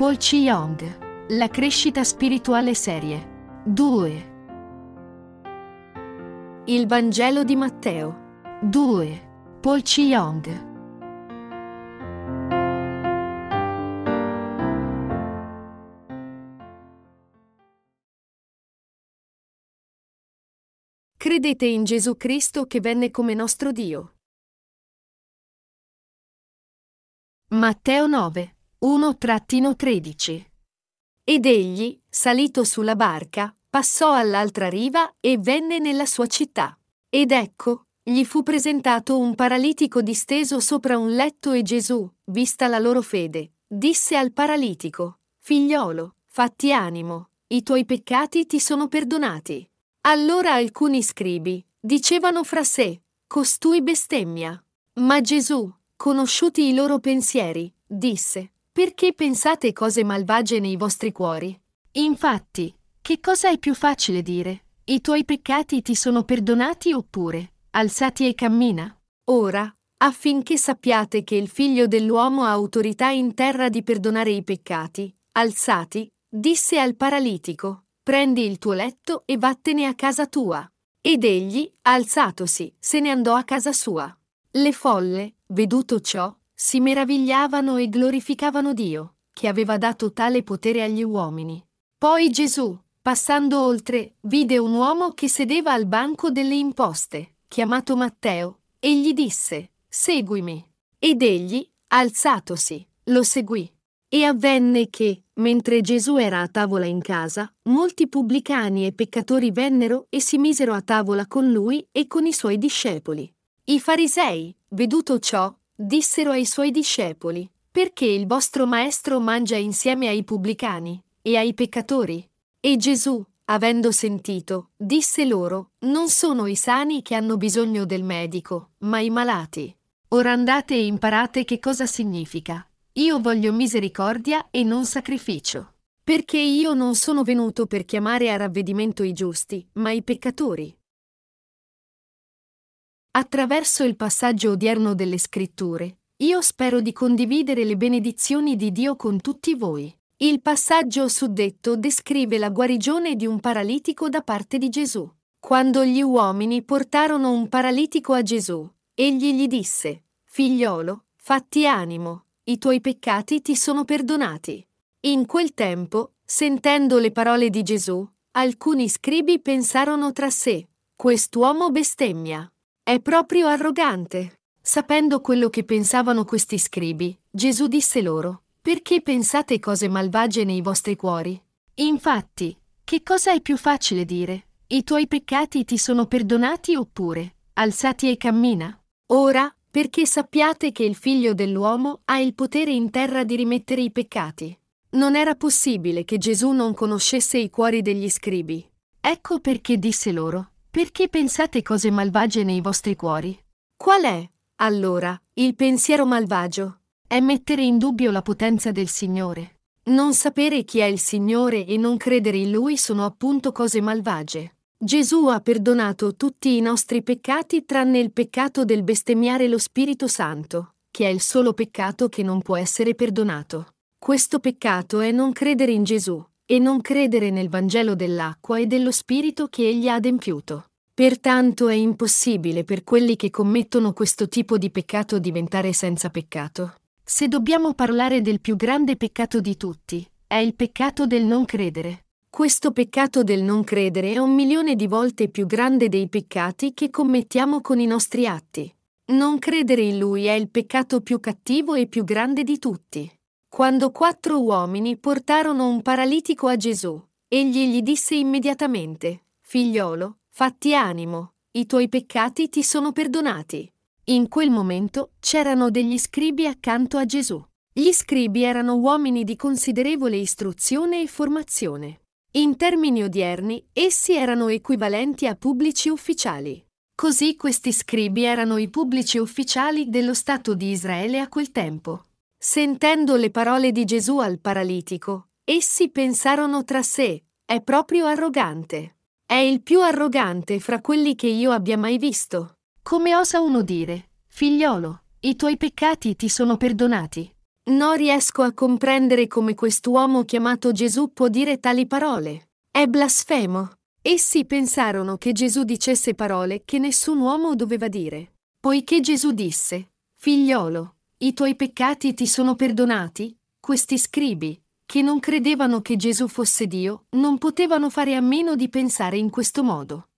Paul Chi Young. La crescita spirituale serie. 2. Il Vangelo di Matteo. 2. Paul Chi Young. Credete in Gesù Cristo che venne come nostro Dio. Matteo 9, 1-13. Ed egli, salito sulla barca, passò all'altra riva e venne nella sua città. Ed ecco, gli fu presentato un paralitico disteso sopra un letto e Gesù, vista la loro fede, disse al paralitico, Figliolo, fatti animo, i tuoi peccati ti sono perdonati. Allora alcuni scribi dicevano fra sé, costui bestemmia. Ma Gesù, conosciuti i loro pensieri, disse, perché pensate cose malvagie nei vostri cuori? Infatti, che cosa è più facile dire? I tuoi peccati ti sono perdonati oppure, alzati e cammina? Ora, affinché sappiate che il figlio dell'uomo ha autorità in terra di perdonare i peccati, alzati, disse al paralitico, prendi il tuo letto e vattene a casa tua. Ed egli, alzatosi, se ne andò a casa sua. Le folle, veduto ciò, si meravigliavano e glorificavano Dio, che aveva dato tale potere agli uomini. Poi Gesù, passando oltre, vide un uomo che sedeva al banco delle imposte, chiamato Matteo, e gli disse, Seguimi. Ed egli, alzatosi, lo seguì. E avvenne che, mentre Gesù era a tavola in casa, molti pubblicani e peccatori vennero e si misero a tavola con lui e con i suoi discepoli. I farisei, veduto ciò, dissero ai suoi discepoli, perché il vostro maestro mangia insieme ai pubblicani e ai peccatori? E Gesù, avendo sentito, disse loro, non sono i sani che hanno bisogno del medico, ma i malati. Ora andate e imparate che cosa significa. Io voglio misericordia e non sacrificio. Perché io non sono venuto per chiamare a ravvedimento i giusti, ma i peccatori. Attraverso il passaggio odierno delle scritture, io spero di condividere le benedizioni di Dio con tutti voi. Il passaggio suddetto descrive la guarigione di un paralitico da parte di Gesù. Quando gli uomini portarono un paralitico a Gesù, egli gli disse, Figliolo, fatti animo, i tuoi peccati ti sono perdonati. In quel tempo, sentendo le parole di Gesù, alcuni scribi pensarono tra sé, quest'uomo bestemmia. È proprio arrogante. Sapendo quello che pensavano questi scribi, Gesù disse loro, perché pensate cose malvagie nei vostri cuori? Infatti, che cosa è più facile dire? I tuoi peccati ti sono perdonati oppure, alzati e cammina? Ora, perché sappiate che il figlio dell'uomo ha il potere in terra di rimettere i peccati. Non era possibile che Gesù non conoscesse i cuori degli scribi. Ecco perché disse loro, perché pensate cose malvagie nei vostri cuori? Qual è, allora, il pensiero malvagio? È mettere in dubbio la potenza del Signore. Non sapere chi è il Signore e non credere in Lui sono appunto cose malvagie. Gesù ha perdonato tutti i nostri peccati tranne il peccato del bestemmiare lo Spirito Santo, che è il solo peccato che non può essere perdonato. Questo peccato è non credere in Gesù e non credere nel Vangelo dell'acqua e dello Spirito che egli ha adempiuto. Pertanto è impossibile per quelli che commettono questo tipo di peccato diventare senza peccato. Se dobbiamo parlare del più grande peccato di tutti, è il peccato del non credere. Questo peccato del non credere è un milione di volte più grande dei peccati che commettiamo con i nostri atti. Non credere in Lui è il peccato più cattivo e più grande di tutti. Quando quattro uomini portarono un paralitico a Gesù, egli gli disse immediatamente, Figliolo, fatti animo, i tuoi peccati ti sono perdonati. In quel momento c'erano degli scribi accanto a Gesù. Gli scribi erano uomini di considerevole istruzione e formazione. In termini odierni, essi erano equivalenti a pubblici ufficiali. Così questi scribi erano i pubblici ufficiali dello Stato di Israele a quel tempo. Sentendo le parole di Gesù al paralitico, essi pensarono tra sé, è proprio arrogante. È il più arrogante fra quelli che io abbia mai visto. Come osa uno dire, figliolo, i tuoi peccati ti sono perdonati? Non riesco a comprendere come quest'uomo chiamato Gesù può dire tali parole. È blasfemo. Essi pensarono che Gesù dicesse parole che nessun uomo doveva dire. Poiché Gesù disse, Figliolo, i tuoi peccati ti sono perdonati, questi scribi, che non credevano che Gesù fosse Dio, non potevano fare a meno di pensare in questo modo.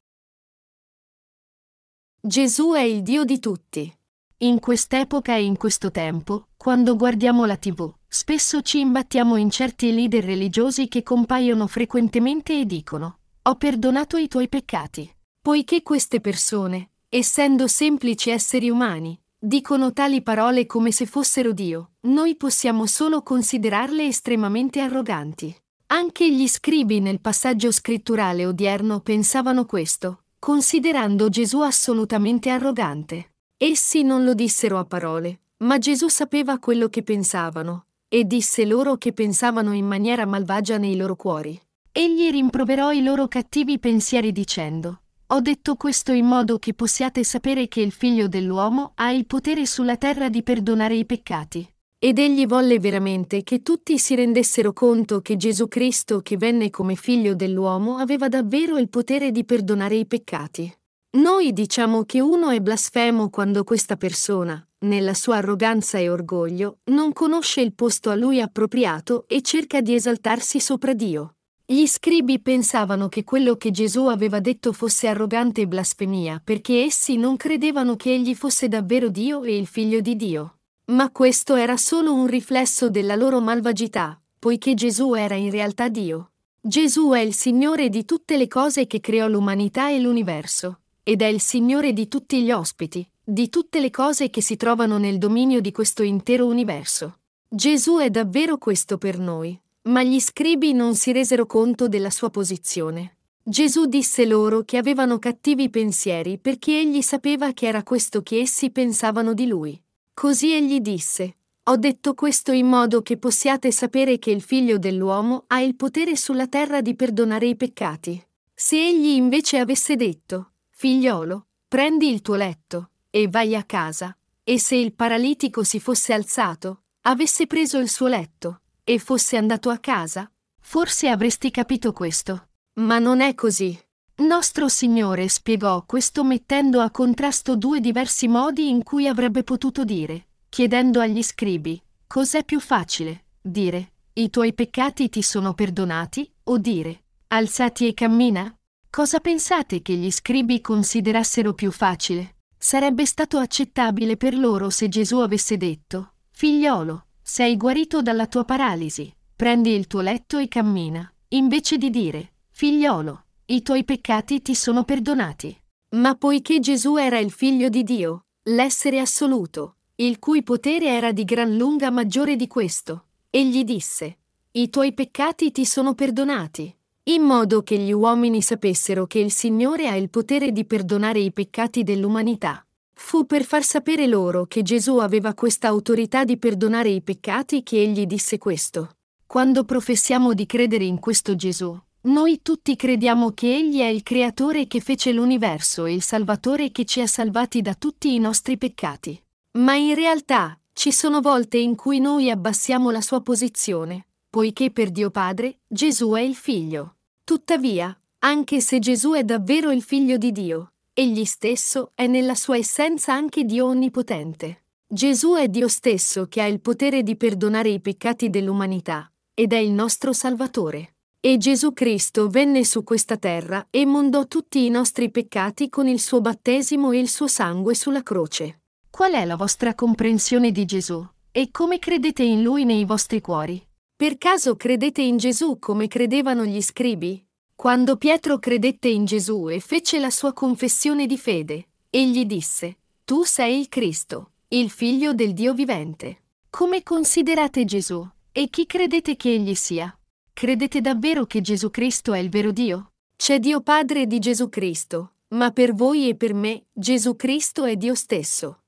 Gesù è il Dio di tutti. In quest'epoca e in questo tempo, quando guardiamo la TV, spesso ci imbattiamo in certi leader religiosi che compaiono frequentemente e dicono Ho perdonato i tuoi peccati. Poiché queste persone, essendo semplici esseri umani, dicono tali parole come se fossero Dio, noi possiamo solo considerarle estremamente arroganti. Anche gli scribi nel passaggio scritturale odierno pensavano questo, considerando Gesù assolutamente arrogante. Essi non lo dissero a parole, ma Gesù sapeva quello che pensavano, e disse loro che pensavano in maniera malvagia nei loro cuori. Egli rimproverò i loro cattivi pensieri dicendo, ho detto questo in modo che possiate sapere che il figlio dell'uomo ha il potere sulla terra di perdonare i peccati. Ed egli volle veramente che tutti si rendessero conto che Gesù Cristo, che venne come figlio dell'uomo, aveva davvero il potere di perdonare i peccati. Noi diciamo che uno è blasfemo quando questa persona, nella sua arroganza e orgoglio, non conosce il posto a lui appropriato e cerca di esaltarsi sopra Dio. Gli scribi pensavano che quello che Gesù aveva detto fosse arrogante e blasfemia perché essi non credevano che egli fosse davvero Dio e il figlio di Dio. Ma questo era solo un riflesso della loro malvagità, poiché Gesù era in realtà Dio. Gesù è il Signore di tutte le cose che creò l'umanità e l'universo, ed è il Signore di tutti gli ospiti, di tutte le cose che si trovano nel dominio di questo intero universo. Gesù è davvero questo per noi, ma gli scribi non si resero conto della sua posizione. Gesù disse loro che avevano cattivi pensieri perché egli sapeva che era questo che essi pensavano di lui. Così egli disse, Ho detto questo in modo che possiate sapere che il figlio dell'uomo ha il potere sulla terra di perdonare i peccati. Se egli invece avesse detto, Figliolo, prendi il tuo letto, e vai a casa, e se il paralitico si fosse alzato, avesse preso il suo letto, e fosse andato a casa, forse avresti capito questo. Ma non è così. Nostro Signore spiegò questo mettendo a contrasto due diversi modi in cui avrebbe potuto dire, chiedendo agli scribi, cos'è più facile, dire, i tuoi peccati ti sono perdonati, o dire, alzati e cammina? Cosa pensate che gli scribi considerassero più facile? Sarebbe stato accettabile per loro se Gesù avesse detto, figliolo, sei guarito dalla tua paralisi, prendi il tuo letto e cammina, invece di dire, figliolo, i tuoi peccati ti sono perdonati. Ma poiché Gesù era il figlio di Dio, l'essere assoluto, il cui potere era di gran lunga maggiore di questo, egli disse, i tuoi peccati ti sono perdonati, in modo che gli uomini sapessero che il Signore ha il potere di perdonare i peccati dell'umanità. Fu per far sapere loro che Gesù aveva questa autorità di perdonare i peccati che egli disse questo. Quando professiamo di credere in questo Gesù, noi tutti crediamo che Egli è il Creatore che fece l'universo e il Salvatore che ci ha salvati da tutti i nostri peccati. Ma in realtà ci sono volte in cui noi abbassiamo la sua posizione, poiché per Dio Padre Gesù è il Figlio. Tuttavia, anche se Gesù è davvero il Figlio di Dio, Egli stesso è nella sua essenza anche Dio onnipotente. Gesù è Dio stesso che ha il potere di perdonare i peccati dell'umanità, ed è il nostro Salvatore. E Gesù Cristo venne su questa terra e mondò tutti i nostri peccati con il suo battesimo e il suo sangue sulla croce. Qual è la vostra comprensione di Gesù? E come credete in Lui nei vostri cuori? Per caso credete in Gesù come credevano gli scribi? Quando Pietro credette in Gesù e fece la sua confessione di fede, egli disse, Tu sei il Cristo, il figlio del Dio vivente. Come considerate Gesù? E chi credete che egli sia? Credete davvero che Gesù Cristo è il vero Dio? C'è Dio Padre di Gesù Cristo, ma per voi e per me Gesù Cristo è Dio stesso.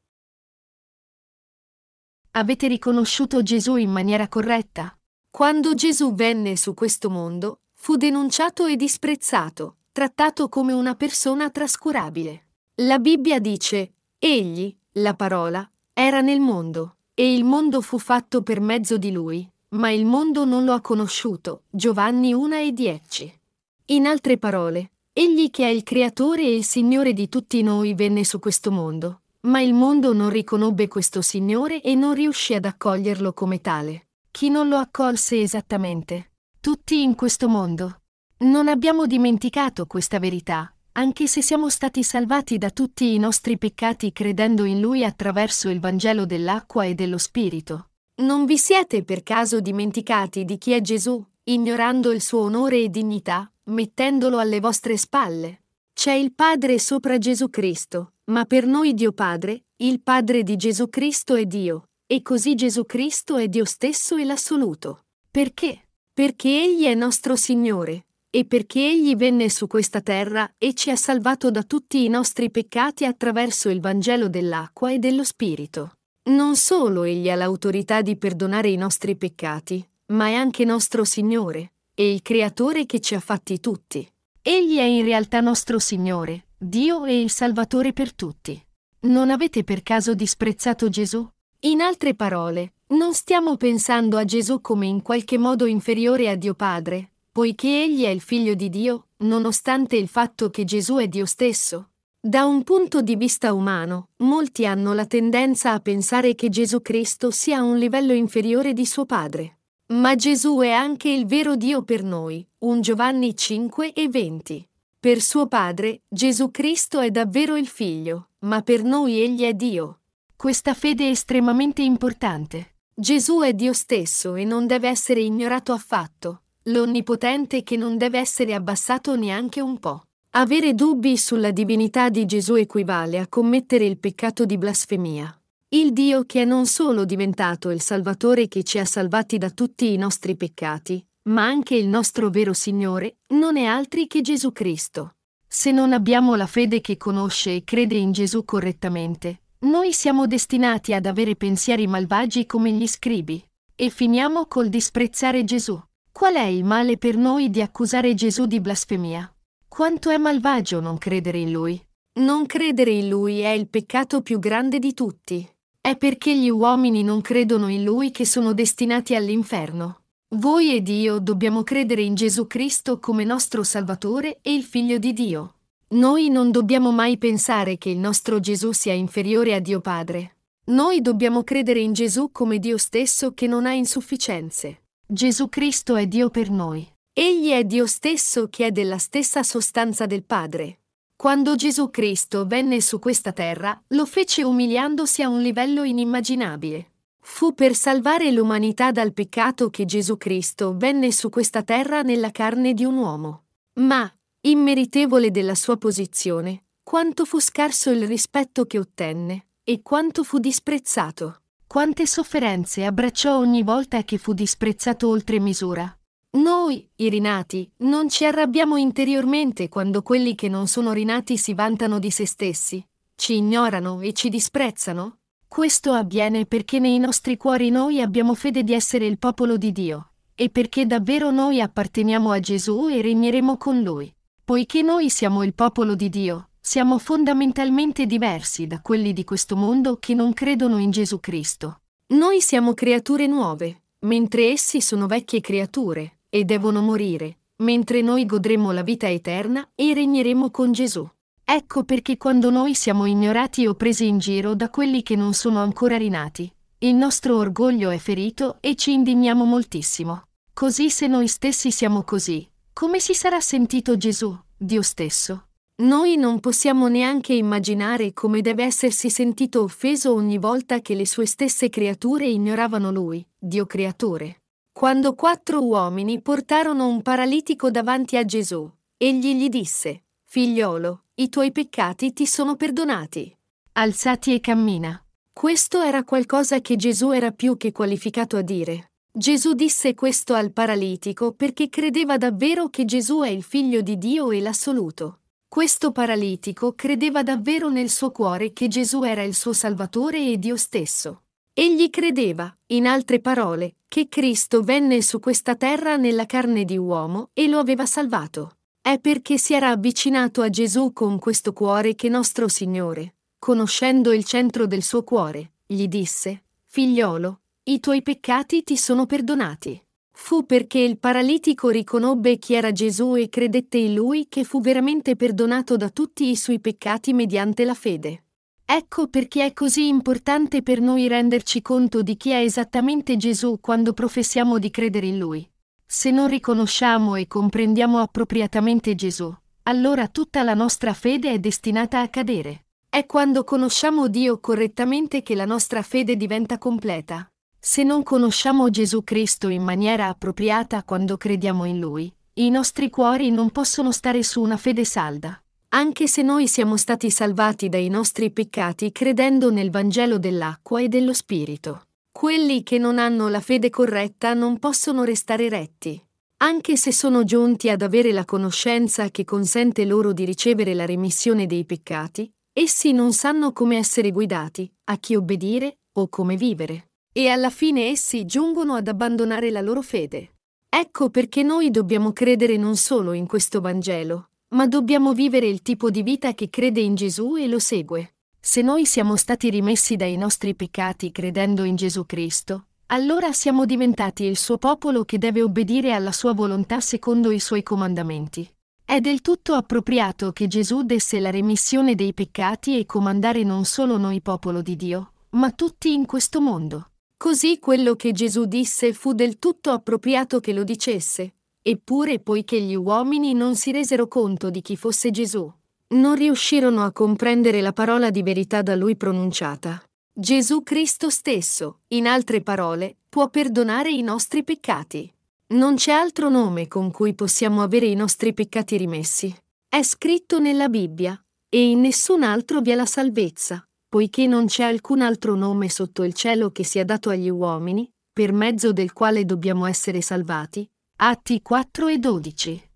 Avete riconosciuto Gesù in maniera corretta? Quando Gesù venne su questo mondo, fu denunciato e disprezzato, trattato come una persona trascurabile. La Bibbia dice, egli, la parola, era nel mondo, E il mondo fu fatto per mezzo di lui, ma il mondo non lo ha conosciuto. Giovanni 1 e 10. In altre parole, egli che è il creatore e il Signore di tutti noi venne su questo mondo, ma il mondo non riconobbe questo Signore e non riuscì ad accoglierlo come tale. Chi non lo accolse esattamente? Tutti in questo mondo. Non abbiamo dimenticato questa verità, anche se siamo stati salvati da tutti i nostri peccati credendo in Lui attraverso il Vangelo dell'acqua e dello Spirito. Non vi siete per caso dimenticati di chi è Gesù, ignorando il suo onore e dignità, mettendolo alle vostre spalle? C'è il Padre sopra Gesù Cristo, ma per noi Dio Padre, il Padre di Gesù Cristo è Dio, e così Gesù Cristo è Dio stesso e l'assoluto. Perché? Perché Egli è nostro Signore, e perché Egli venne su questa terra e ci ha salvato da tutti i nostri peccati attraverso il Vangelo dell'acqua e dello Spirito. Non solo Egli ha l'autorità di perdonare i nostri peccati, ma è anche nostro Signore, e il Creatore che ci ha fatti tutti. Egli è in realtà nostro Signore, Dio e il Salvatore per tutti. Non avete per caso disprezzato Gesù? In altre parole, non stiamo pensando a Gesù come in qualche modo inferiore a Dio Padre, poiché Egli è il Figlio di Dio, nonostante il fatto che Gesù è Dio stesso. Da un punto di vista umano, molti hanno la tendenza a pensare che Gesù Cristo sia a un livello inferiore di suo Padre. Ma Gesù è anche il vero Dio per noi, 1 Giovanni 5 e 20. Per suo Padre, Gesù Cristo è davvero il Figlio, ma per noi Egli è Dio. Questa fede è estremamente importante. Gesù è Dio stesso e non deve essere ignorato affatto, l'Onnipotente che non deve essere abbassato neanche un po'. Avere dubbi sulla divinità di Gesù equivale a commettere il peccato di blasfemia. Il Dio che è non solo diventato il Salvatore che ci ha salvati da tutti i nostri peccati, ma anche il nostro vero Signore, non è altri che Gesù Cristo. Se non abbiamo la fede che conosce e crede in Gesù correttamente, noi siamo destinati ad avere pensieri malvagi come gli scribi, e finiamo col disprezzare Gesù. Qual è il male per noi di accusare Gesù di blasfemia? Quanto è malvagio non credere in Lui? Non credere in Lui è il peccato più grande di tutti. È perché gli uomini non credono in Lui che sono destinati all'inferno. Voi ed io dobbiamo credere in Gesù Cristo come nostro Salvatore e il Figlio di Dio. Noi non dobbiamo mai pensare che il nostro Gesù sia inferiore a Dio Padre. Noi dobbiamo credere in Gesù come Dio stesso che non ha insufficienze. Gesù Cristo è Dio per noi. Egli è Dio stesso che è della stessa sostanza del Padre. Quando Gesù Cristo venne su questa terra, lo fece umiliandosi a un livello inimmaginabile. Fu per salvare l'umanità dal peccato che Gesù Cristo venne su questa terra nella carne di un uomo. Ma, immeritevole della sua posizione, quanto fu scarso il rispetto che ottenne, e quanto fu disprezzato. Quante sofferenze abbracciò ogni volta che fu disprezzato oltre misura. Noi, i rinati, non ci arrabbiamo interiormente quando quelli che non sono rinati si vantano di se stessi, ci ignorano e ci disprezzano? Questo avviene perché nei nostri cuori noi abbiamo fede di essere il popolo di Dio, e perché davvero noi apparteniamo a Gesù e regneremo con Lui. Poiché noi siamo il popolo di Dio, siamo fondamentalmente diversi da quelli di questo mondo che non credono in Gesù Cristo. Noi siamo creature nuove, mentre essi sono vecchie creature, e devono morire, mentre noi godremo la vita eterna e regneremo con Gesù. Ecco perché quando noi siamo ignorati o presi in giro da quelli che non sono ancora rinati, il nostro orgoglio è ferito e ci indigniamo moltissimo. Così se noi stessi siamo così, come si sarà sentito Gesù, Dio stesso? Noi non possiamo neanche immaginare come deve essersi sentito offeso ogni volta che le sue stesse creature ignoravano Lui, Dio creatore. Quando quattro uomini portarono un paralitico davanti a Gesù, egli gli disse, Figliolo, i tuoi peccati ti sono perdonati. Alzati e cammina. Questo era qualcosa che Gesù era più che qualificato a dire. Gesù disse questo al paralitico perché credeva davvero che Gesù è il figlio di Dio e l'assoluto. Questo paralitico credeva davvero nel suo cuore che Gesù era il suo Salvatore e Dio stesso. Egli credeva, in altre parole, che Cristo venne su questa terra nella carne di uomo e lo aveva salvato. È perché si era avvicinato a Gesù con questo cuore che nostro Signore, conoscendo il centro del suo cuore, gli disse, Figliolo, i tuoi peccati ti sono perdonati. Fu perché il paralitico riconobbe chi era Gesù e credette in lui che fu veramente perdonato da tutti i suoi peccati mediante la fede. Ecco perché è così importante per noi renderci conto di chi è esattamente Gesù quando professiamo di credere in lui. Se non riconosciamo e comprendiamo appropriatamente Gesù, allora tutta la nostra fede è destinata a cadere. È quando conosciamo Dio correttamente che la nostra fede diventa completa. Se non conosciamo Gesù Cristo in maniera appropriata quando crediamo in Lui, i nostri cuori non possono stare su una fede salda. Anche se noi siamo stati salvati dai nostri peccati credendo nel Vangelo dell'acqua e dello Spirito. Quelli che non hanno la fede corretta non possono restare retti. Anche se sono giunti ad avere la conoscenza che consente loro di ricevere la remissione dei peccati, essi non sanno come essere guidati, a chi obbedire o come vivere. E alla fine essi giungono ad abbandonare la loro fede. Ecco perché noi dobbiamo credere non solo in questo Vangelo, ma dobbiamo vivere il tipo di vita che crede in Gesù e lo segue. Se noi siamo stati rimessi dai nostri peccati credendo in Gesù Cristo, allora siamo diventati il suo popolo che deve obbedire alla sua volontà secondo i suoi comandamenti. È del tutto appropriato che Gesù desse la remissione dei peccati e comandare non solo noi popolo di Dio, ma tutti in questo mondo. Così quello che Gesù disse fu del tutto appropriato che lo dicesse, Eppure, poiché gli uomini non si resero conto di chi fosse Gesù, non riuscirono a comprendere la parola di verità da lui pronunciata. Gesù Cristo stesso, in altre parole, può perdonare i nostri peccati. Non c'è altro nome con cui possiamo avere i nostri peccati rimessi. È scritto nella Bibbia, e in nessun altro vi è la salvezza, poiché non c'è alcun altro nome sotto il cielo che sia dato agli uomini, per mezzo del quale dobbiamo essere salvati, Atti 4 e 12.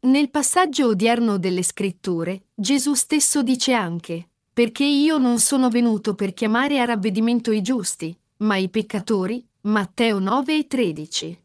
Nel passaggio odierno delle scritture, Gesù stesso dice anche, perché io non sono venuto per chiamare a ravvedimento i giusti, ma i peccatori, Matteo 9 e 13.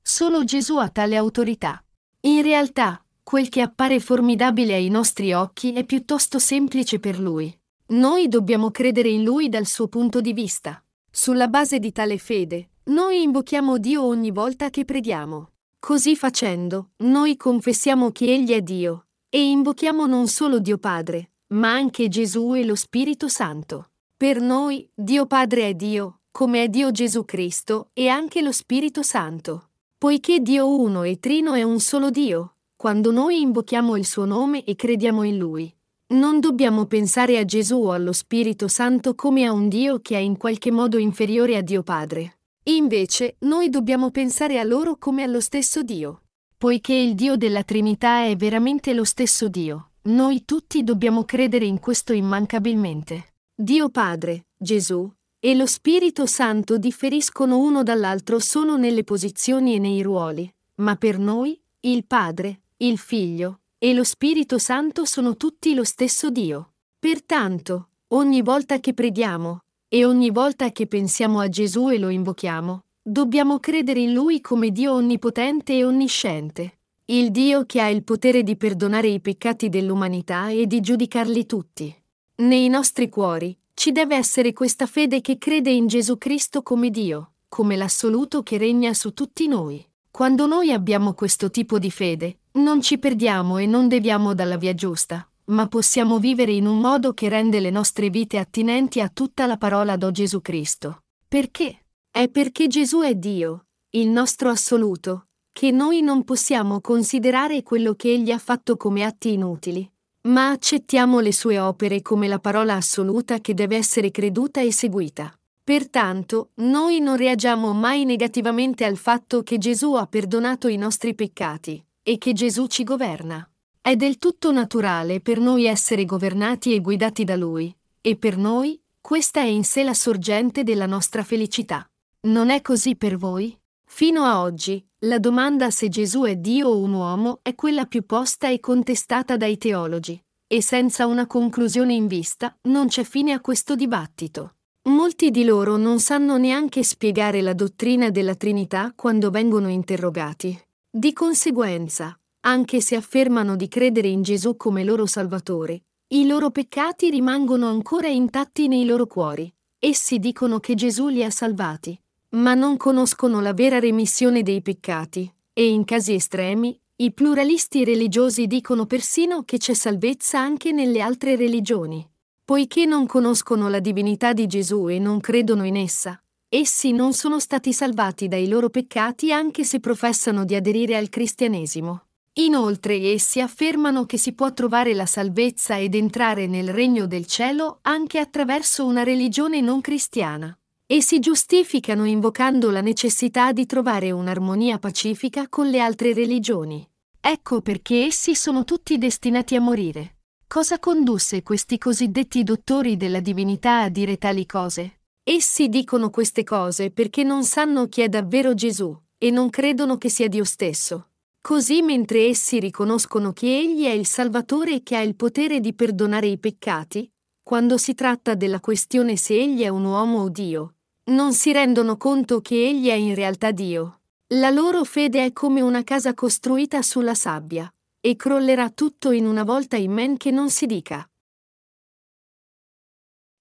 Solo Gesù ha tale autorità. In realtà, quel che appare formidabile ai nostri occhi è piuttosto semplice per lui. Noi dobbiamo credere in lui dal suo punto di vista. Sulla base di tale fede, noi invochiamo Dio ogni volta che preghiamo. Così facendo, noi confessiamo che Egli è Dio, e invochiamo non solo Dio Padre, ma anche Gesù e lo Spirito Santo. Per noi, Dio Padre è Dio, come è Dio Gesù Cristo e anche lo Spirito Santo. Poiché Dio uno e trino è un solo Dio, quando noi invochiamo il suo nome e crediamo in Lui. Non dobbiamo pensare a Gesù o allo Spirito Santo come a un Dio che è in qualche modo inferiore a Dio Padre. Invece, noi dobbiamo pensare a loro come allo stesso Dio. Poiché il Dio della Trinità è veramente lo stesso Dio, noi tutti dobbiamo credere in questo immancabilmente. Dio Padre, Gesù e lo Spirito Santo differiscono uno dall'altro solo nelle posizioni e nei ruoli, ma per noi, il Padre, il Figlio e lo Spirito Santo sono tutti lo stesso Dio. Pertanto, ogni volta che preghiamo, e ogni volta che pensiamo a Gesù e lo invochiamo, dobbiamo credere in Lui come Dio onnipotente e onnisciente, il Dio che ha il potere di perdonare i peccati dell'umanità e di giudicarli tutti. Nei nostri cuori ci deve essere questa fede che crede in Gesù Cristo come Dio, come l'assoluto che regna su tutti noi. Quando noi abbiamo questo tipo di fede, non ci perdiamo e non deviamo dalla via giusta, ma possiamo vivere in un modo che rende le nostre vite attinenti a tutta la parola do Gesù Cristo. Perché? È perché Gesù è Dio, il nostro assoluto, che noi non possiamo considerare quello che Egli ha fatto come atti inutili, ma accettiamo le sue opere come la parola assoluta che deve essere creduta e seguita. Pertanto, noi non reagiamo mai negativamente al fatto che Gesù ha perdonato i nostri peccati e che Gesù ci governa. È del tutto naturale per noi essere governati e guidati da Lui, e per noi questa è in sé la sorgente della nostra felicità. Non è così per voi? Fino a oggi, la domanda se Gesù è Dio o un uomo è quella più posta e contestata dai teologi, e senza una conclusione in vista non c'è fine a questo dibattito. Molti di loro non sanno neanche spiegare la dottrina della Trinità quando vengono interrogati. Di conseguenza, anche se affermano di credere in Gesù come loro Salvatore, i loro peccati rimangono ancora intatti nei loro cuori, Essi dicono che Gesù li ha salvati, ma non conoscono la vera remissione dei peccati, e in casi estremi, i pluralisti religiosi dicono persino che c'è salvezza anche nelle altre religioni. Poiché non conoscono la divinità di Gesù e non credono in essa, essi non sono stati salvati dai loro peccati anche se professano di aderire al cristianesimo. Inoltre essi affermano che si può trovare la salvezza ed entrare nel regno del cielo anche attraverso una religione non cristiana. E si giustificano invocando la necessità di trovare un'armonia pacifica con le altre religioni. Ecco perché essi sono tutti destinati a morire. Cosa condusse questi cosiddetti dottori della divinità a dire tali cose? Essi dicono queste cose perché non sanno chi è davvero Gesù e non credono che sia Dio stesso. Così mentre essi riconoscono che Egli è il Salvatore che ha il potere di perdonare i peccati, quando si tratta della questione se Egli è un uomo o Dio, non si rendono conto che Egli è in realtà Dio. La loro fede è come una casa costruita sulla sabbia e crollerà tutto in una volta in men che non si dica.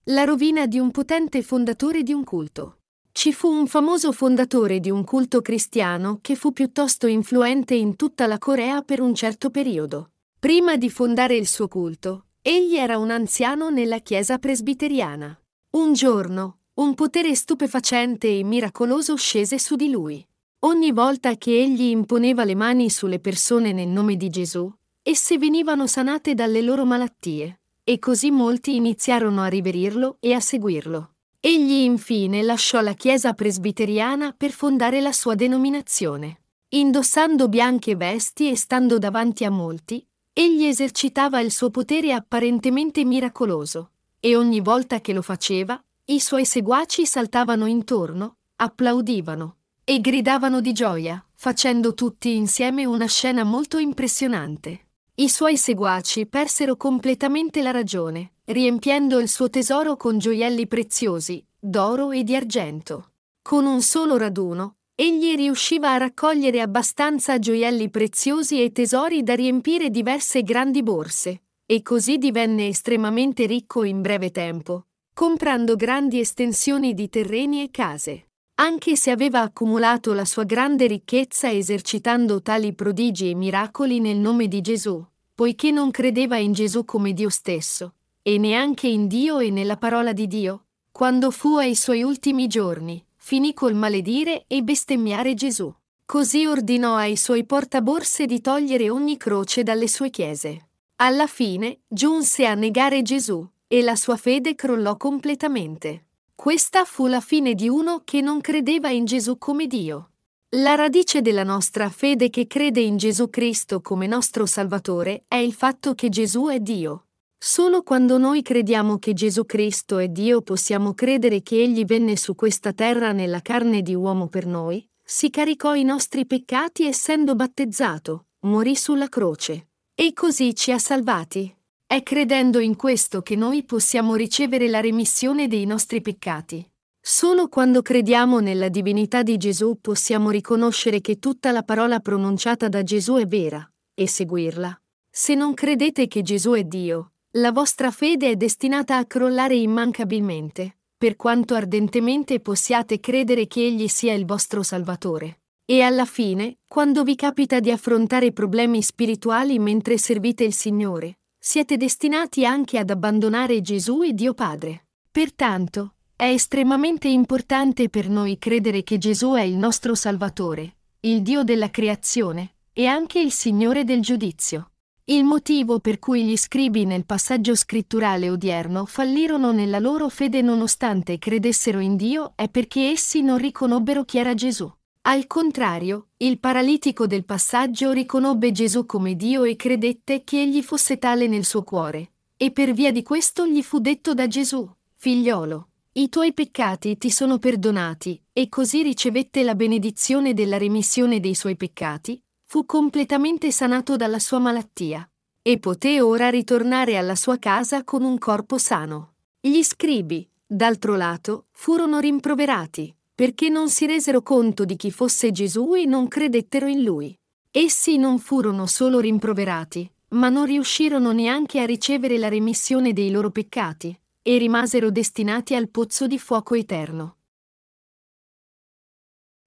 La rovina di un potente fondatore di un culto. Ci fu un famoso fondatore di un culto cristiano che fu piuttosto influente in tutta la Corea per un certo periodo. Prima di fondare il suo culto, egli era un anziano nella chiesa presbiteriana. Un giorno, un potere stupefacente e miracoloso scese su di lui. Ogni volta che egli imponeva le mani sulle persone nel nome di Gesù, esse venivano sanate dalle loro malattie, e così molti iniziarono a riverirlo e a seguirlo. Egli infine lasciò la chiesa presbiteriana per fondare la sua denominazione. Indossando bianche vesti e stando davanti a molti, egli esercitava il suo potere apparentemente miracoloso, e ogni volta che lo faceva, i suoi seguaci saltavano intorno, applaudivano, e gridavano di gioia, facendo tutti insieme una scena molto impressionante. I suoi seguaci persero completamente la ragione, riempiendo il suo tesoro con gioielli preziosi, d'oro e di argento. Con un solo raduno, egli riusciva a raccogliere abbastanza gioielli preziosi e tesori da riempire diverse grandi borse, e così divenne estremamente ricco in breve tempo, comprando grandi estensioni di terreni e case. Anche se aveva accumulato la sua grande ricchezza esercitando tali prodigi e miracoli nel nome di Gesù, poiché non credeva in Gesù come Dio stesso, e neanche in Dio e nella parola di Dio, quando fu ai suoi ultimi giorni, finì col maledire e bestemmiare Gesù. Così ordinò ai suoi portaborse di togliere ogni croce dalle sue chiese. Alla fine giunse a negare Gesù, e la sua fede crollò completamente. Questa fu la fine di uno che non credeva in Gesù come Dio. La radice della nostra fede che crede in Gesù Cristo come nostro Salvatore è il fatto che Gesù è Dio. Solo quando noi crediamo che Gesù Cristo è Dio possiamo credere che Egli venne su questa terra nella carne di uomo per noi, si caricò i nostri peccati essendo battezzato, morì sulla croce. E così ci ha salvati. È credendo in questo che noi possiamo ricevere la remissione dei nostri peccati. Solo quando crediamo nella divinità di Gesù possiamo riconoscere che tutta la parola pronunciata da Gesù è vera, e seguirla. Se non credete che Gesù è Dio, la vostra fede è destinata a crollare immancabilmente, per quanto ardentemente possiate credere che Egli sia il vostro Salvatore. E alla fine, quando vi capita di affrontare problemi spirituali mentre servite il Signore, siete destinati anche ad abbandonare Gesù e Dio Padre. Pertanto, è estremamente importante per noi credere che Gesù è il nostro Salvatore, il Dio della creazione e anche il Signore del giudizio. Il motivo per cui gli scribi nel passaggio scritturale odierno fallirono nella loro fede nonostante credessero in Dio è perché essi non riconobbero chi era Gesù. Al contrario, il paralitico del passaggio riconobbe Gesù come Dio e credette che egli fosse tale nel suo cuore, e per via di questo gli fu detto da Gesù, figliolo, i tuoi peccati ti sono perdonati, e così ricevette la benedizione della remissione dei suoi peccati, fu completamente sanato dalla sua malattia, e poté ora ritornare alla sua casa con un corpo sano. Gli scribi, d'altro lato, furono rimproverati, perché non si resero conto di chi fosse Gesù e non credettero in lui. Essi non furono solo rimproverati, ma non riuscirono neanche a ricevere la remissione dei loro peccati, e rimasero destinati al pozzo di fuoco eterno.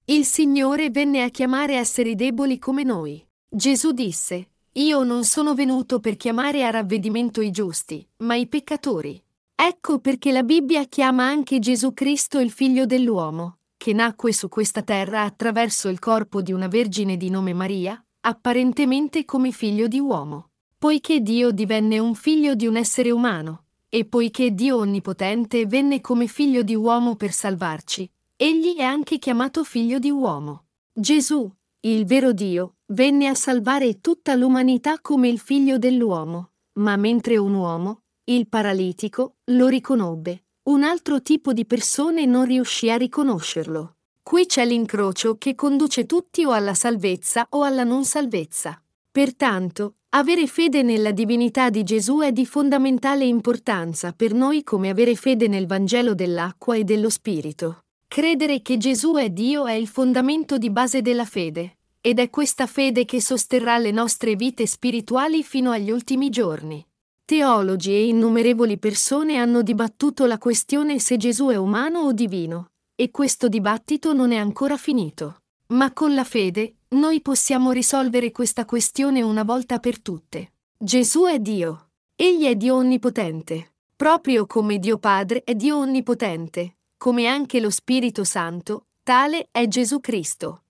Il Signore venne a chiamare esseri deboli come noi. Gesù disse, Io non sono venuto per chiamare a ravvedimento i giusti, ma i peccatori. Ecco perché la Bibbia chiama anche Gesù Cristo il figlio dell'uomo, che nacque su questa terra attraverso il corpo di una vergine di nome Maria, apparentemente come figlio di uomo. Poiché Dio divenne un figlio di un essere umano, e poiché Dio Onnipotente venne come figlio di uomo per salvarci, Egli è anche chiamato figlio di uomo. Gesù, il vero Dio, venne a salvare tutta l'umanità come il figlio dell'uomo, ma mentre un uomo, il paralitico, lo riconobbe, un altro tipo di persone non riuscì a riconoscerlo. Qui c'è l'incrocio che conduce tutti o alla salvezza o alla non salvezza. Pertanto, avere fede nella divinità di Gesù è di fondamentale importanza per noi come avere fede nel Vangelo dell'acqua e dello Spirito. Credere che Gesù è Dio è il fondamento di base della fede, ed è questa fede che sosterrà le nostre vite spirituali fino agli ultimi giorni. Teologi e innumerevoli persone hanno dibattuto la questione se Gesù è umano o divino, e questo dibattito non è ancora finito. Ma con la fede, noi possiamo risolvere questa questione una volta per tutte. Gesù è Dio. Egli è Dio onnipotente. Proprio come Dio Padre è Dio onnipotente, come anche lo Spirito Santo, tale è Gesù Cristo.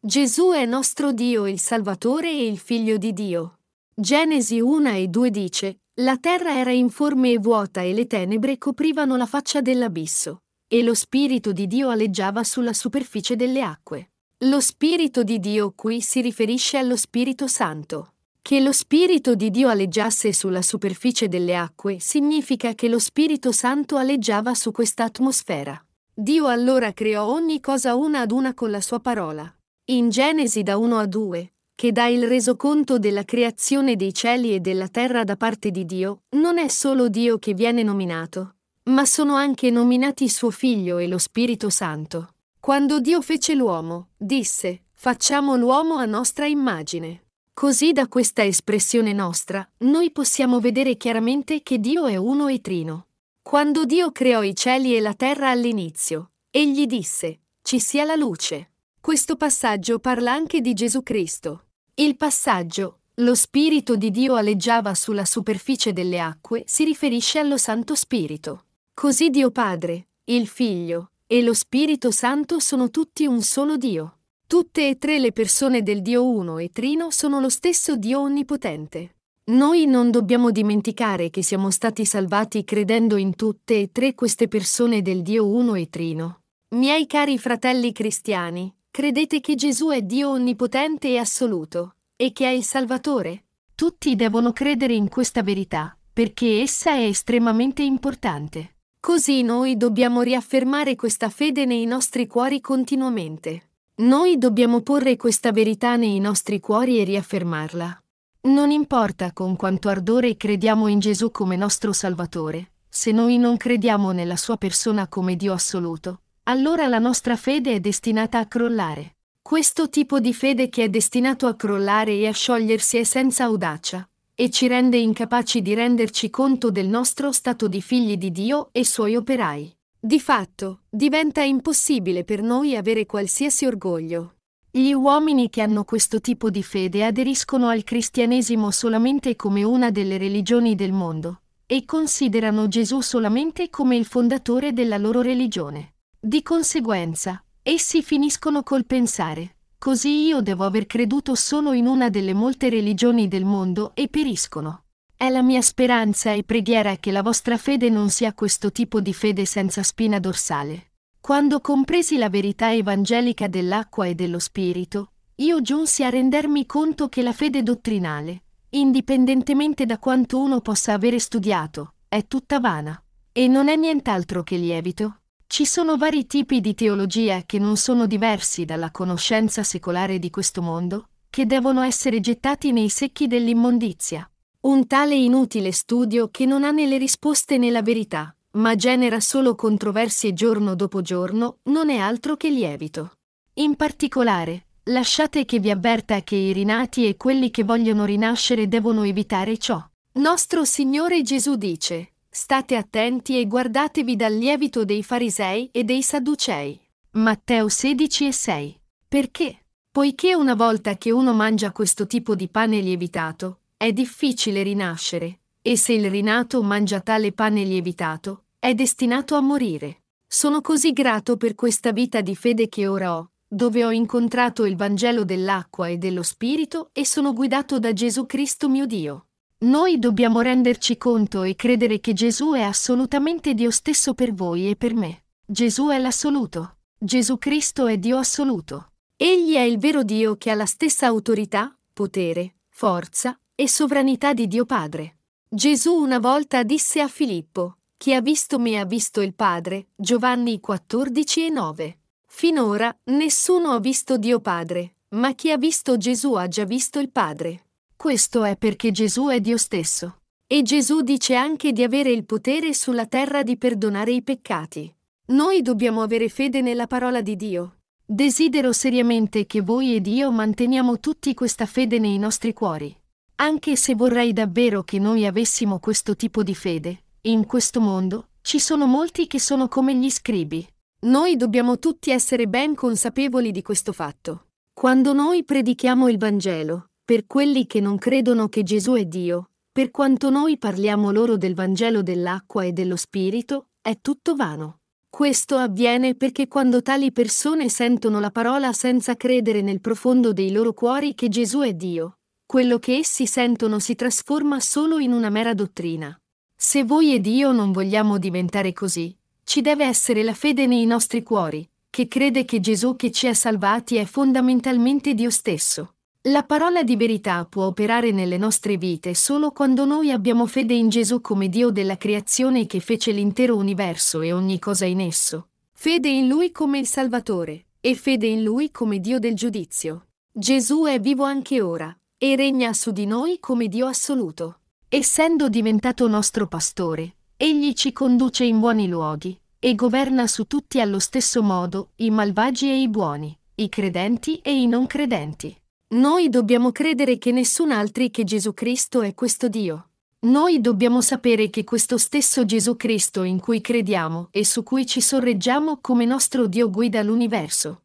Gesù è nostro Dio, il Salvatore e il Figlio di Dio. Genesi 1 e 2 dice, La terra era informe e vuota e le tenebre coprivano la faccia dell'abisso, e lo Spirito di Dio aleggiava sulla superficie delle acque. Lo Spirito di Dio qui si riferisce allo Spirito Santo. Che lo Spirito di Dio aleggiasse sulla superficie delle acque significa che lo Spirito Santo aleggiava su questa atmosfera. Dio allora creò ogni cosa una ad una con la sua parola. In Genesi da 1 a 2, che dà il resoconto della creazione dei cieli e della terra da parte di Dio, non è solo Dio che viene nominato, ma sono anche nominati suo Figlio e lo Spirito Santo. Quando Dio fece l'uomo, disse, facciamo l'uomo a nostra immagine. Così da questa espressione nostra, noi possiamo vedere chiaramente che Dio è uno e trino. Quando Dio creò i cieli e la terra all'inizio, egli disse, ci sia la luce. Questo passaggio parla anche di Gesù Cristo. Il passaggio, lo Spirito di Dio aleggiava sulla superficie delle acque, si riferisce allo Santo Spirito. Così Dio Padre, il Figlio e lo Spirito Santo sono tutti un solo Dio. Tutte e tre le persone del Dio Uno e Trino sono lo stesso Dio Onnipotente. Noi non dobbiamo dimenticare che siamo stati salvati credendo in tutte e tre queste persone del Dio Uno e Trino. Miei cari fratelli cristiani, credete che Gesù è Dio Onnipotente e assoluto, e che è il Salvatore? Tutti devono credere in questa verità, perché essa è estremamente importante. Così noi dobbiamo riaffermare questa fede nei nostri cuori continuamente. Noi dobbiamo porre questa verità nei nostri cuori e riaffermarla. Non importa con quanto ardore crediamo in Gesù come nostro Salvatore, se noi non crediamo nella sua persona come Dio assoluto, allora la nostra fede è destinata a crollare. Questo tipo di fede che è destinato a crollare e a sciogliersi è senza audacia, e ci rende incapaci di renderci conto del nostro stato di figli di Dio e suoi operai. Di fatto, diventa impossibile per noi avere qualsiasi orgoglio. Gli uomini che hanno questo tipo di fede aderiscono al cristianesimo solamente come una delle religioni del mondo e considerano Gesù solamente come il fondatore della loro religione. Di conseguenza, essi finiscono col pensare, così io devo aver creduto solo in una delle molte religioni del mondo e periscono. È la mia speranza e preghiera che la vostra fede non sia questo tipo di fede senza spina dorsale. Quando compresi la verità evangelica dell'acqua e dello spirito, io giunsi a rendermi conto che la fede dottrinale, indipendentemente da quanto uno possa avere studiato, è tutta vana. E non è nient'altro che lievito. Ci sono vari tipi di teologia che non sono diversi dalla conoscenza secolare di questo mondo, che devono essere gettati nei secchi dell'immondizia. Un tale inutile studio che non ha né le risposte né la verità, ma genera solo controversie giorno dopo giorno, non è altro che lievito. In particolare, lasciate che vi avverta che i rinati e quelli che vogliono rinascere devono evitare ciò. Nostro Signore Gesù dice, State attenti e guardatevi dal lievito dei farisei e dei sadducei. Matteo 16 e 6. Perché? Poiché una volta che uno mangia questo tipo di pane lievitato, è difficile rinascere, e se il rinato mangia tale pane lievitato, è destinato a morire. Sono così grato per questa vita di fede che ora ho, dove ho incontrato il Vangelo dell'acqua e dello Spirito e sono guidato da Gesù Cristo mio Dio. Noi dobbiamo renderci conto e credere che Gesù è assolutamente Dio stesso per voi e per me. Gesù è l'assoluto. Gesù Cristo è Dio assoluto. Egli è il vero Dio che ha la stessa autorità, potere, forza e sovranità di Dio Padre. Gesù una volta disse a Filippo, Chi ha visto me ha visto il Padre, Giovanni 14 e 9. Finora nessuno ha visto Dio Padre, ma chi ha visto Gesù ha già visto il Padre. Questo è perché Gesù è Dio stesso. E Gesù dice anche di avere il potere sulla terra di perdonare i peccati. Noi dobbiamo avere fede nella parola di Dio. Desidero seriamente che voi ed io manteniamo tutti questa fede nei nostri cuori. Anche se vorrei davvero che noi avessimo questo tipo di fede, in questo mondo ci sono molti che sono come gli scribi. Noi dobbiamo tutti essere ben consapevoli di questo fatto. Quando noi predichiamo il Vangelo, per quelli che non credono che Gesù è Dio, per quanto noi parliamo loro del Vangelo dell'acqua e dello Spirito, è tutto vano. Questo avviene perché quando tali persone sentono la parola senza credere nel profondo dei loro cuori che Gesù è Dio, quello che essi sentono si trasforma solo in una mera dottrina. Se voi ed io non vogliamo diventare così, ci deve essere la fede nei nostri cuori, che crede che Gesù che ci ha salvati è fondamentalmente Dio stesso. La parola di verità può operare nelle nostre vite solo quando noi abbiamo fede in Gesù come Dio della creazione che fece l'intero universo e ogni cosa in esso. Fede in Lui come il Salvatore e fede in Lui come Dio del giudizio. Gesù è vivo anche ora e regna su di noi come Dio assoluto. Essendo diventato nostro pastore, Egli ci conduce in buoni luoghi e governa su tutti allo stesso modo, i malvagi e i buoni, i credenti e i non credenti. Noi dobbiamo credere che nessun altri che Gesù Cristo è questo Dio. Noi dobbiamo sapere che questo stesso Gesù Cristo in cui crediamo e su cui ci sorreggiamo come nostro Dio guida l'universo.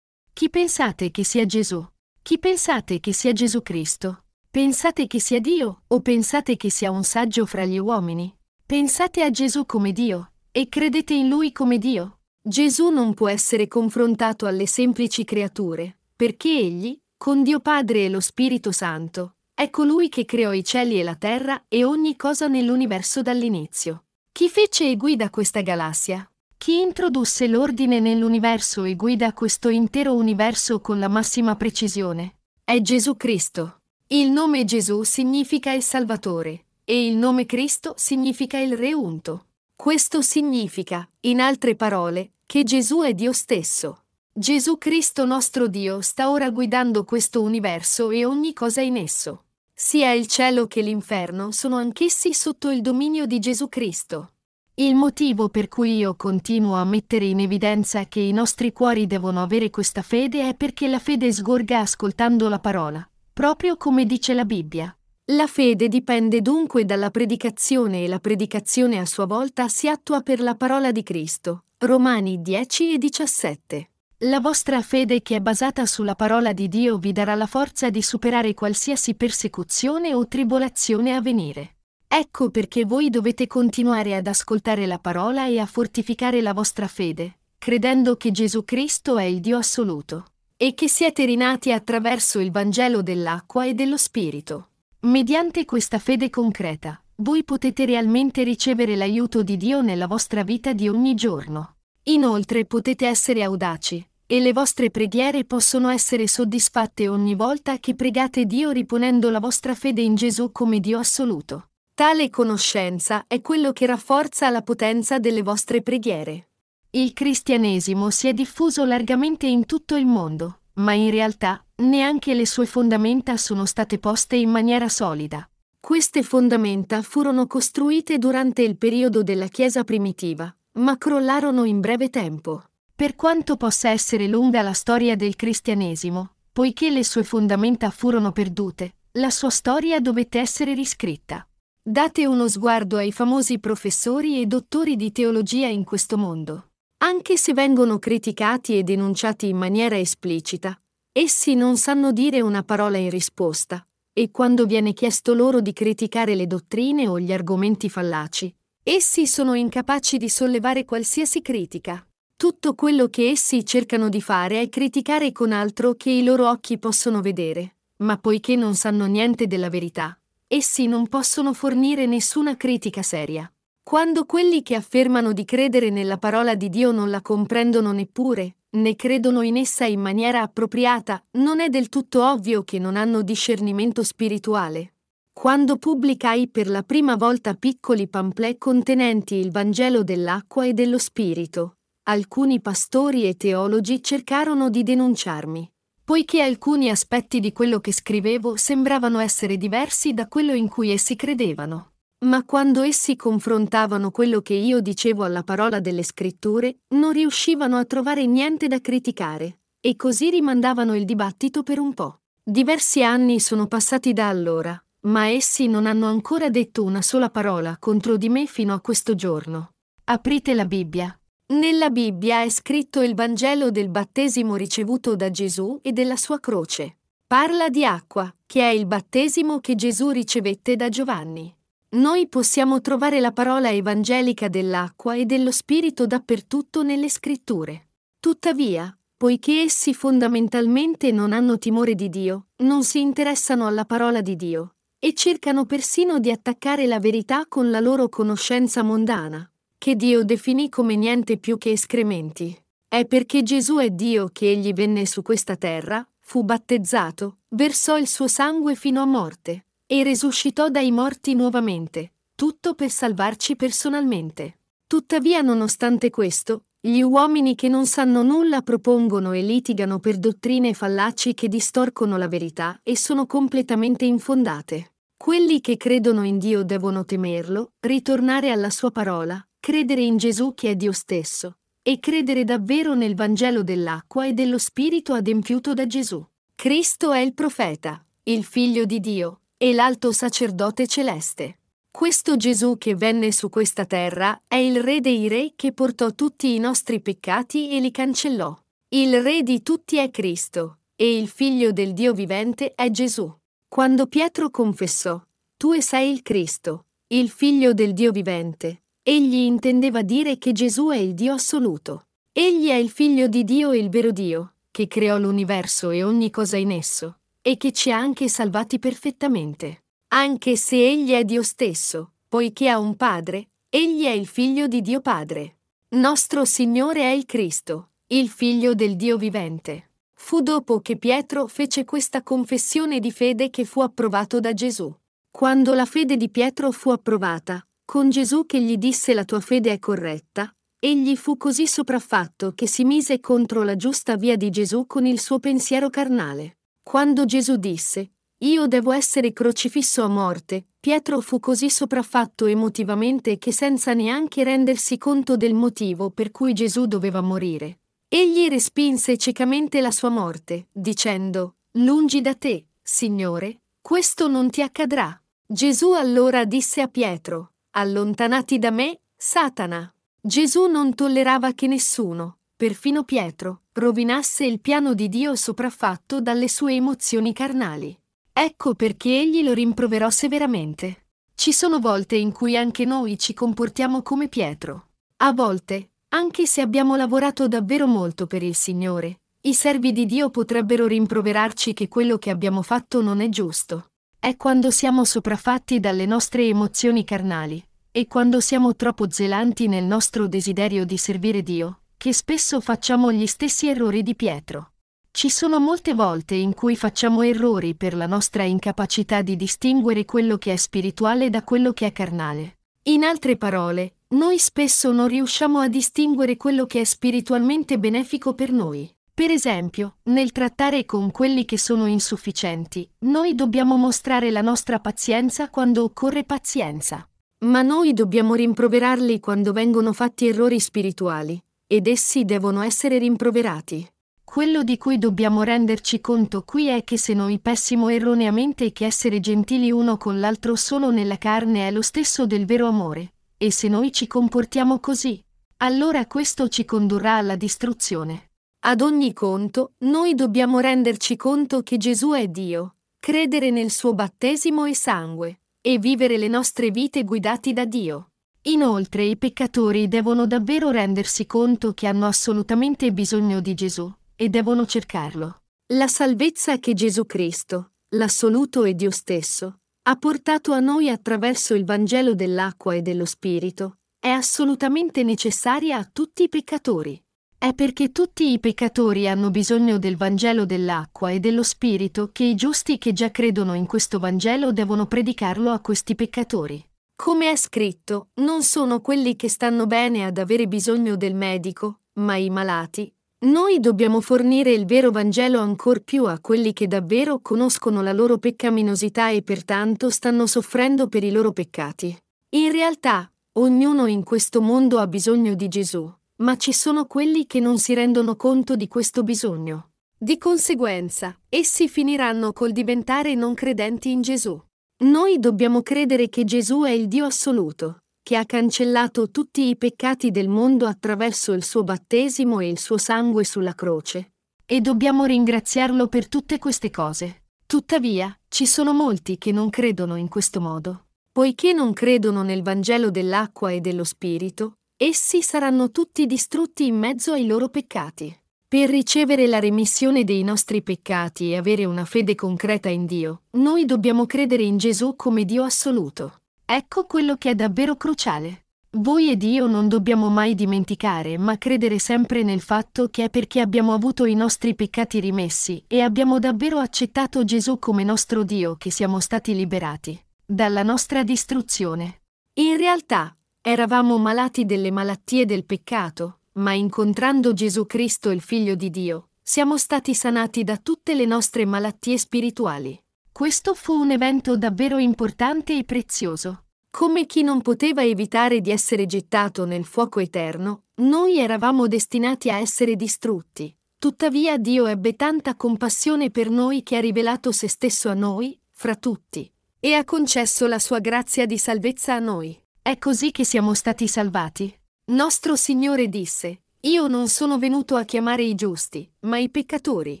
Chi pensate che sia Gesù? Chi pensate che sia Gesù Cristo? Pensate che sia Dio o pensate che sia un saggio fra gli uomini? Pensate a Gesù come Dio e credete in Lui come Dio. Gesù non può essere confrontato alle semplici creature, perché egli, con Dio Padre e lo Spirito Santo, è colui che creò i cieli e la terra e ogni cosa nell'universo dall'inizio. Chi fece e guida questa galassia? Chi introdusse l'ordine nell'universo e guida questo intero universo con la massima precisione? È Gesù Cristo. Il nome Gesù significa il Salvatore e il nome Cristo significa il Re unto. Questo significa, in altre parole, che Gesù è Dio stesso. Gesù Cristo nostro Dio sta ora guidando questo universo e ogni cosa in esso. Sia il cielo che l'inferno sono anch'essi sotto il dominio di Gesù Cristo. Il motivo per cui io continuo a mettere in evidenza che i nostri cuori devono avere questa fede è perché la fede sgorga ascoltando la parola, proprio come dice la Bibbia. La fede dipende dunque dalla predicazione e la predicazione a sua volta si attua per la parola di Cristo. Romani 10 e 17. La vostra fede che è basata sulla parola di Dio vi darà la forza di superare qualsiasi persecuzione o tribolazione a venire. Ecco perché voi dovete continuare ad ascoltare la parola e a fortificare la vostra fede, credendo che Gesù Cristo è il Dio assoluto e che siete rinati attraverso il Vangelo dell'acqua e dello Spirito. Mediante questa fede concreta, voi potete realmente ricevere l'aiuto di Dio nella vostra vita di ogni giorno. Inoltre potete essere audaci, e le vostre preghiere possono essere soddisfatte ogni volta che pregate Dio riponendo la vostra fede in Gesù come Dio assoluto. Tale conoscenza è quello che rafforza la potenza delle vostre preghiere. Il cristianesimo si è diffuso largamente in tutto il mondo, ma in realtà neanche le sue fondamenta sono state poste in maniera solida. Queste fondamenta furono costruite durante il periodo della Chiesa primitiva, ma crollarono in breve tempo. Per quanto possa essere lunga la storia del cristianesimo, poiché le sue fondamenta furono perdute, la sua storia dovette essere riscritta. Date uno sguardo ai famosi professori e dottori di teologia in questo mondo. Anche se vengono criticati e denunciati in maniera esplicita, essi non sanno dire una parola in risposta, e quando viene chiesto loro di criticare le dottrine o gli argomenti fallaci, essi sono incapaci di sollevare qualsiasi critica. Tutto quello che essi cercano di fare è criticare con altro che i loro occhi possono vedere, ma poiché non sanno niente della verità, essi non possono fornire nessuna critica seria. Quando quelli che affermano di credere nella parola di Dio non la comprendono neppure, né credono in essa in maniera appropriata, non è del tutto ovvio che non hanno discernimento spirituale. Quando pubblicai per la prima volta piccoli pamphlet contenenti il Vangelo dell'acqua e dello Spirito, alcuni pastori e teologi cercarono di denunciarmi, poiché alcuni aspetti di quello che scrivevo sembravano essere diversi da quello in cui essi credevano. Ma quando essi confrontavano quello che io dicevo alla parola delle scritture, non riuscivano a trovare niente da criticare, e così rimandavano il dibattito per un po'. Diversi anni sono passati da allora, ma essi non hanno ancora detto una sola parola contro di me fino a questo giorno. Aprite la Bibbia. Nella Bibbia è scritto il Vangelo del battesimo ricevuto da Gesù e della sua croce. Parla di acqua, che è il battesimo che Gesù ricevette da Giovanni. Noi possiamo trovare la parola evangelica dell'acqua e dello Spirito dappertutto nelle scritture. Tuttavia, poiché essi fondamentalmente non hanno timore di Dio, non si interessano alla parola di Dio, e cercano persino di attaccare la verità con la loro conoscenza mondana, che Dio definì come niente più che escrementi. È perché Gesù è Dio che egli venne su questa terra, fu battezzato, versò il suo sangue fino a morte, e risuscitò dai morti nuovamente, tutto per salvarci personalmente. Tuttavia, nonostante questo, gli uomini che non sanno nulla propongono e litigano per dottrine fallaci che distorcono la verità e sono completamente infondate. Quelli che credono in Dio devono temerlo, ritornare alla sua parola, credere in Gesù che è Dio stesso, e credere davvero nel Vangelo dell'acqua e dello Spirito adempiuto da Gesù. Cristo è il profeta, il figlio di Dio, e l'alto sacerdote celeste. Questo Gesù che venne su questa terra è il Re dei Re che portò tutti i nostri peccati e li cancellò. Il Re di tutti è Cristo, e il Figlio del Dio vivente è Gesù. Quando Pietro confessò, Tu sei il Cristo, il Figlio del Dio vivente, egli intendeva dire che Gesù è il Dio assoluto. Egli è il Figlio di Dio e il vero Dio, che creò l'universo e ogni cosa in esso e che ci ha anche salvati perfettamente. Anche se Egli è Dio stesso, poiché ha un Padre, Egli è il Figlio di Dio Padre. Nostro Signore è il Cristo, il Figlio del Dio vivente. Fu dopo che Pietro fece questa confessione di fede che fu approvato da Gesù. Quando la fede di Pietro fu approvata, con Gesù che gli disse la tua fede è corretta, egli fu così sopraffatto che si mise contro la giusta via di Gesù con il suo pensiero carnale. Quando Gesù disse, Io devo essere crocifisso a morte, Pietro fu così sopraffatto emotivamente che senza neanche rendersi conto del motivo per cui Gesù doveva morire. Egli respinse ciecamente la sua morte, dicendo, Lungi da te, Signore, questo non ti accadrà. Gesù allora disse a Pietro, Allontanati da me, Satana. Gesù non tollerava che nessuno, perfino Pietro, rovinasse il piano di Dio sopraffatto dalle sue emozioni carnali. Ecco perché egli lo rimproverò severamente. Ci sono volte in cui anche noi ci comportiamo come Pietro. A volte, anche se abbiamo lavorato davvero molto per il Signore, i servi di Dio potrebbero rimproverarci che quello che abbiamo fatto non è giusto. È quando siamo sopraffatti dalle nostre emozioni carnali e quando siamo troppo zelanti nel nostro desiderio di servire Dio che spesso facciamo gli stessi errori di Pietro. Ci sono molte volte in cui facciamo errori per la nostra incapacità di distinguere quello che è spirituale da quello che è carnale. In altre parole, noi spesso non riusciamo a distinguere quello che è spiritualmente benefico per noi. Per esempio, nel trattare con quelli che sono insufficienti, noi dobbiamo mostrare la nostra pazienza quando occorre pazienza. Ma noi dobbiamo rimproverarli quando vengono fatti errori spirituali, ed essi devono essere rimproverati. Quello di cui dobbiamo renderci conto qui è che se noi pessimo erroneamente che essere gentili uno con l'altro solo nella carne è lo stesso del vero amore, e se noi ci comportiamo così, allora questo ci condurrà alla distruzione. Ad ogni conto, noi dobbiamo renderci conto che Gesù è Dio, credere nel suo battesimo e sangue, e vivere le nostre vite guidati da Dio. Inoltre i peccatori devono davvero rendersi conto che hanno assolutamente bisogno di Gesù e devono cercarlo. La salvezza che Gesù Cristo, l'assoluto e Dio stesso, ha portato a noi attraverso il Vangelo dell'acqua e dello Spirito, è assolutamente necessaria a tutti i peccatori. È perché tutti i peccatori hanno bisogno del Vangelo dell'acqua e dello Spirito che i giusti che già credono in questo Vangelo devono predicarlo a questi peccatori. Come è scritto, non sono quelli che stanno bene ad avere bisogno del medico, ma i malati, noi dobbiamo fornire il vero Vangelo ancor più a quelli che davvero conoscono la loro peccaminosità e pertanto stanno soffrendo per i loro peccati. In realtà, ognuno in questo mondo ha bisogno di Gesù, ma ci sono quelli che non si rendono conto di questo bisogno. Di conseguenza, essi finiranno col diventare non credenti in Gesù. Noi dobbiamo credere che Gesù è il Dio assoluto, che ha cancellato tutti i peccati del mondo attraverso il suo battesimo e il suo sangue sulla croce. E dobbiamo ringraziarlo per tutte queste cose. Tuttavia, ci sono molti che non credono in questo modo. Poiché non credono nel Vangelo dell'acqua e dello Spirito, essi saranno tutti distrutti in mezzo ai loro peccati. Per ricevere la remissione dei nostri peccati e avere una fede concreta in Dio, noi dobbiamo credere in Gesù come Dio assoluto. Ecco quello che è davvero cruciale. Voi ed io non dobbiamo mai dimenticare, ma credere sempre nel fatto che è perché abbiamo avuto i nostri peccati rimessi e abbiamo davvero accettato Gesù come nostro Dio che siamo stati liberati dalla nostra distruzione. In realtà, eravamo malati delle malattie del peccato, ma incontrando Gesù Cristo, il Figlio di Dio, siamo stati sanati da tutte le nostre malattie spirituali. Questo fu un evento davvero importante e prezioso. Come chi non poteva evitare di essere gettato nel fuoco eterno, noi eravamo destinati a essere distrutti. Tuttavia Dio ebbe tanta compassione per noi che ha rivelato se stesso a noi, fra tutti, e ha concesso la sua grazia di salvezza a noi. È così che siamo stati salvati. Nostro Signore disse, Io non sono venuto a chiamare i giusti, ma i peccatori.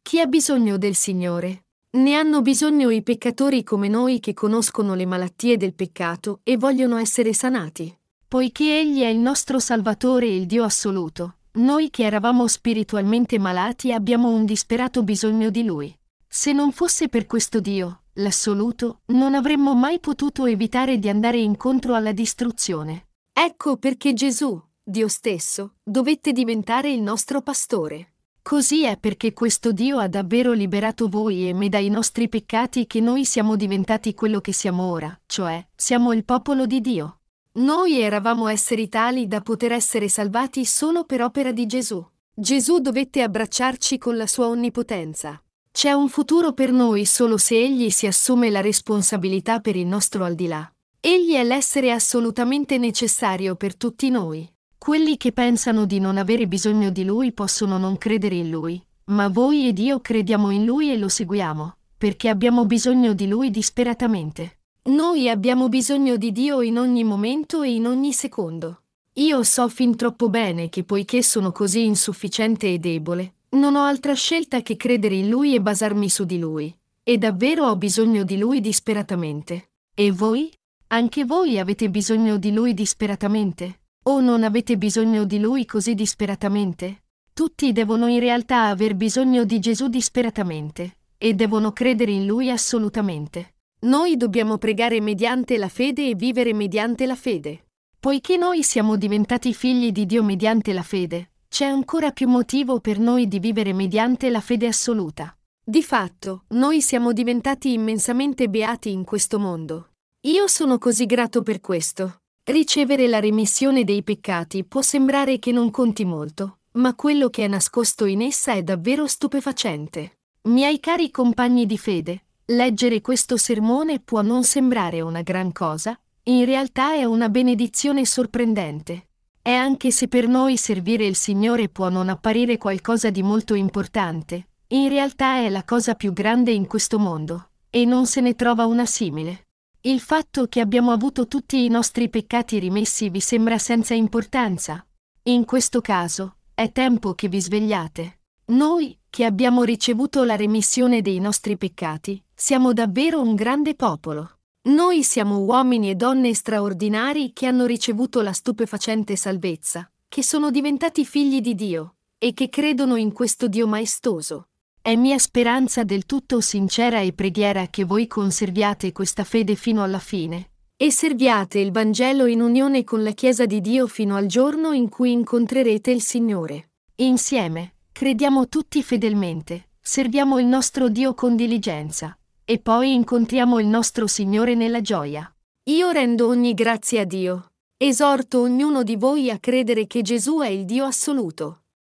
Chi ha bisogno del Signore? Ne hanno bisogno i peccatori come noi che conoscono le malattie del peccato e vogliono essere sanati. Poiché Egli è il nostro Salvatore e il Dio assoluto, noi che eravamo spiritualmente malati abbiamo un disperato bisogno di Lui. Se non fosse per questo Dio, l'assoluto, non avremmo mai potuto evitare di andare incontro alla distruzione. Ecco perché Gesù, Dio stesso, dovette diventare il nostro pastore. Così è perché questo Dio ha davvero liberato voi e me dai nostri peccati che noi siamo diventati quello che siamo ora, cioè siamo il popolo di Dio. Noi eravamo esseri tali da poter essere salvati solo per opera di Gesù. Gesù dovette abbracciarci con la sua onnipotenza. C'è un futuro per noi solo se Egli si assume la responsabilità per il nostro al di là. Egli è l'essere assolutamente necessario per tutti noi. Quelli che pensano di non avere bisogno di Lui possono non credere in Lui, ma voi ed io crediamo in Lui e lo seguiamo, perché abbiamo bisogno di Lui disperatamente. Noi abbiamo bisogno di Dio in ogni momento e in ogni secondo. Io so fin troppo bene che poiché sono così insufficiente e debole, non ho altra scelta che credere in Lui e basarmi su di Lui. E davvero ho bisogno di Lui disperatamente. E voi? Anche voi avete bisogno di Lui disperatamente? O non avete bisogno di lui così disperatamente? Tutti devono in realtà aver bisogno di Gesù disperatamente, e devono credere in lui assolutamente. Noi dobbiamo pregare mediante la fede e vivere mediante la fede. Poiché noi siamo diventati figli di Dio mediante la fede, c'è ancora più motivo per noi di vivere mediante la fede assoluta. Di fatto, noi siamo diventati immensamente beati in questo mondo. Io sono così grato per questo. Ricevere la remissione dei peccati può sembrare che non conti molto, ma quello che è nascosto in essa è davvero stupefacente. Miei cari compagni di fede, leggere questo sermone può non sembrare una gran cosa, in realtà è una benedizione sorprendente. E anche se per noi servire il Signore può non apparire qualcosa di molto importante, in realtà è la cosa più grande in questo mondo, e non se ne trova una simile. Il fatto che abbiamo avuto tutti i nostri peccati rimessi vi sembra senza importanza? In questo caso, è tempo che vi svegliate. Noi, che abbiamo ricevuto la remissione dei nostri peccati, siamo davvero un grande popolo. Noi siamo uomini e donne straordinari che hanno ricevuto la stupefacente salvezza, che sono diventati figli di Dio, e che credono in questo Dio maestoso. È mia speranza del tutto sincera e preghiera che voi conserviate questa fede fino alla fine, e serviate il Vangelo in unione con la Chiesa di Dio fino al giorno in cui incontrerete il Signore. Insieme, crediamo tutti fedelmente, serviamo il nostro Dio con diligenza e poi incontriamo il nostro Signore nella gioia. Io rendo ogni grazia a Dio. Esorto ognuno di voi a credere che Gesù è il Dio assoluto.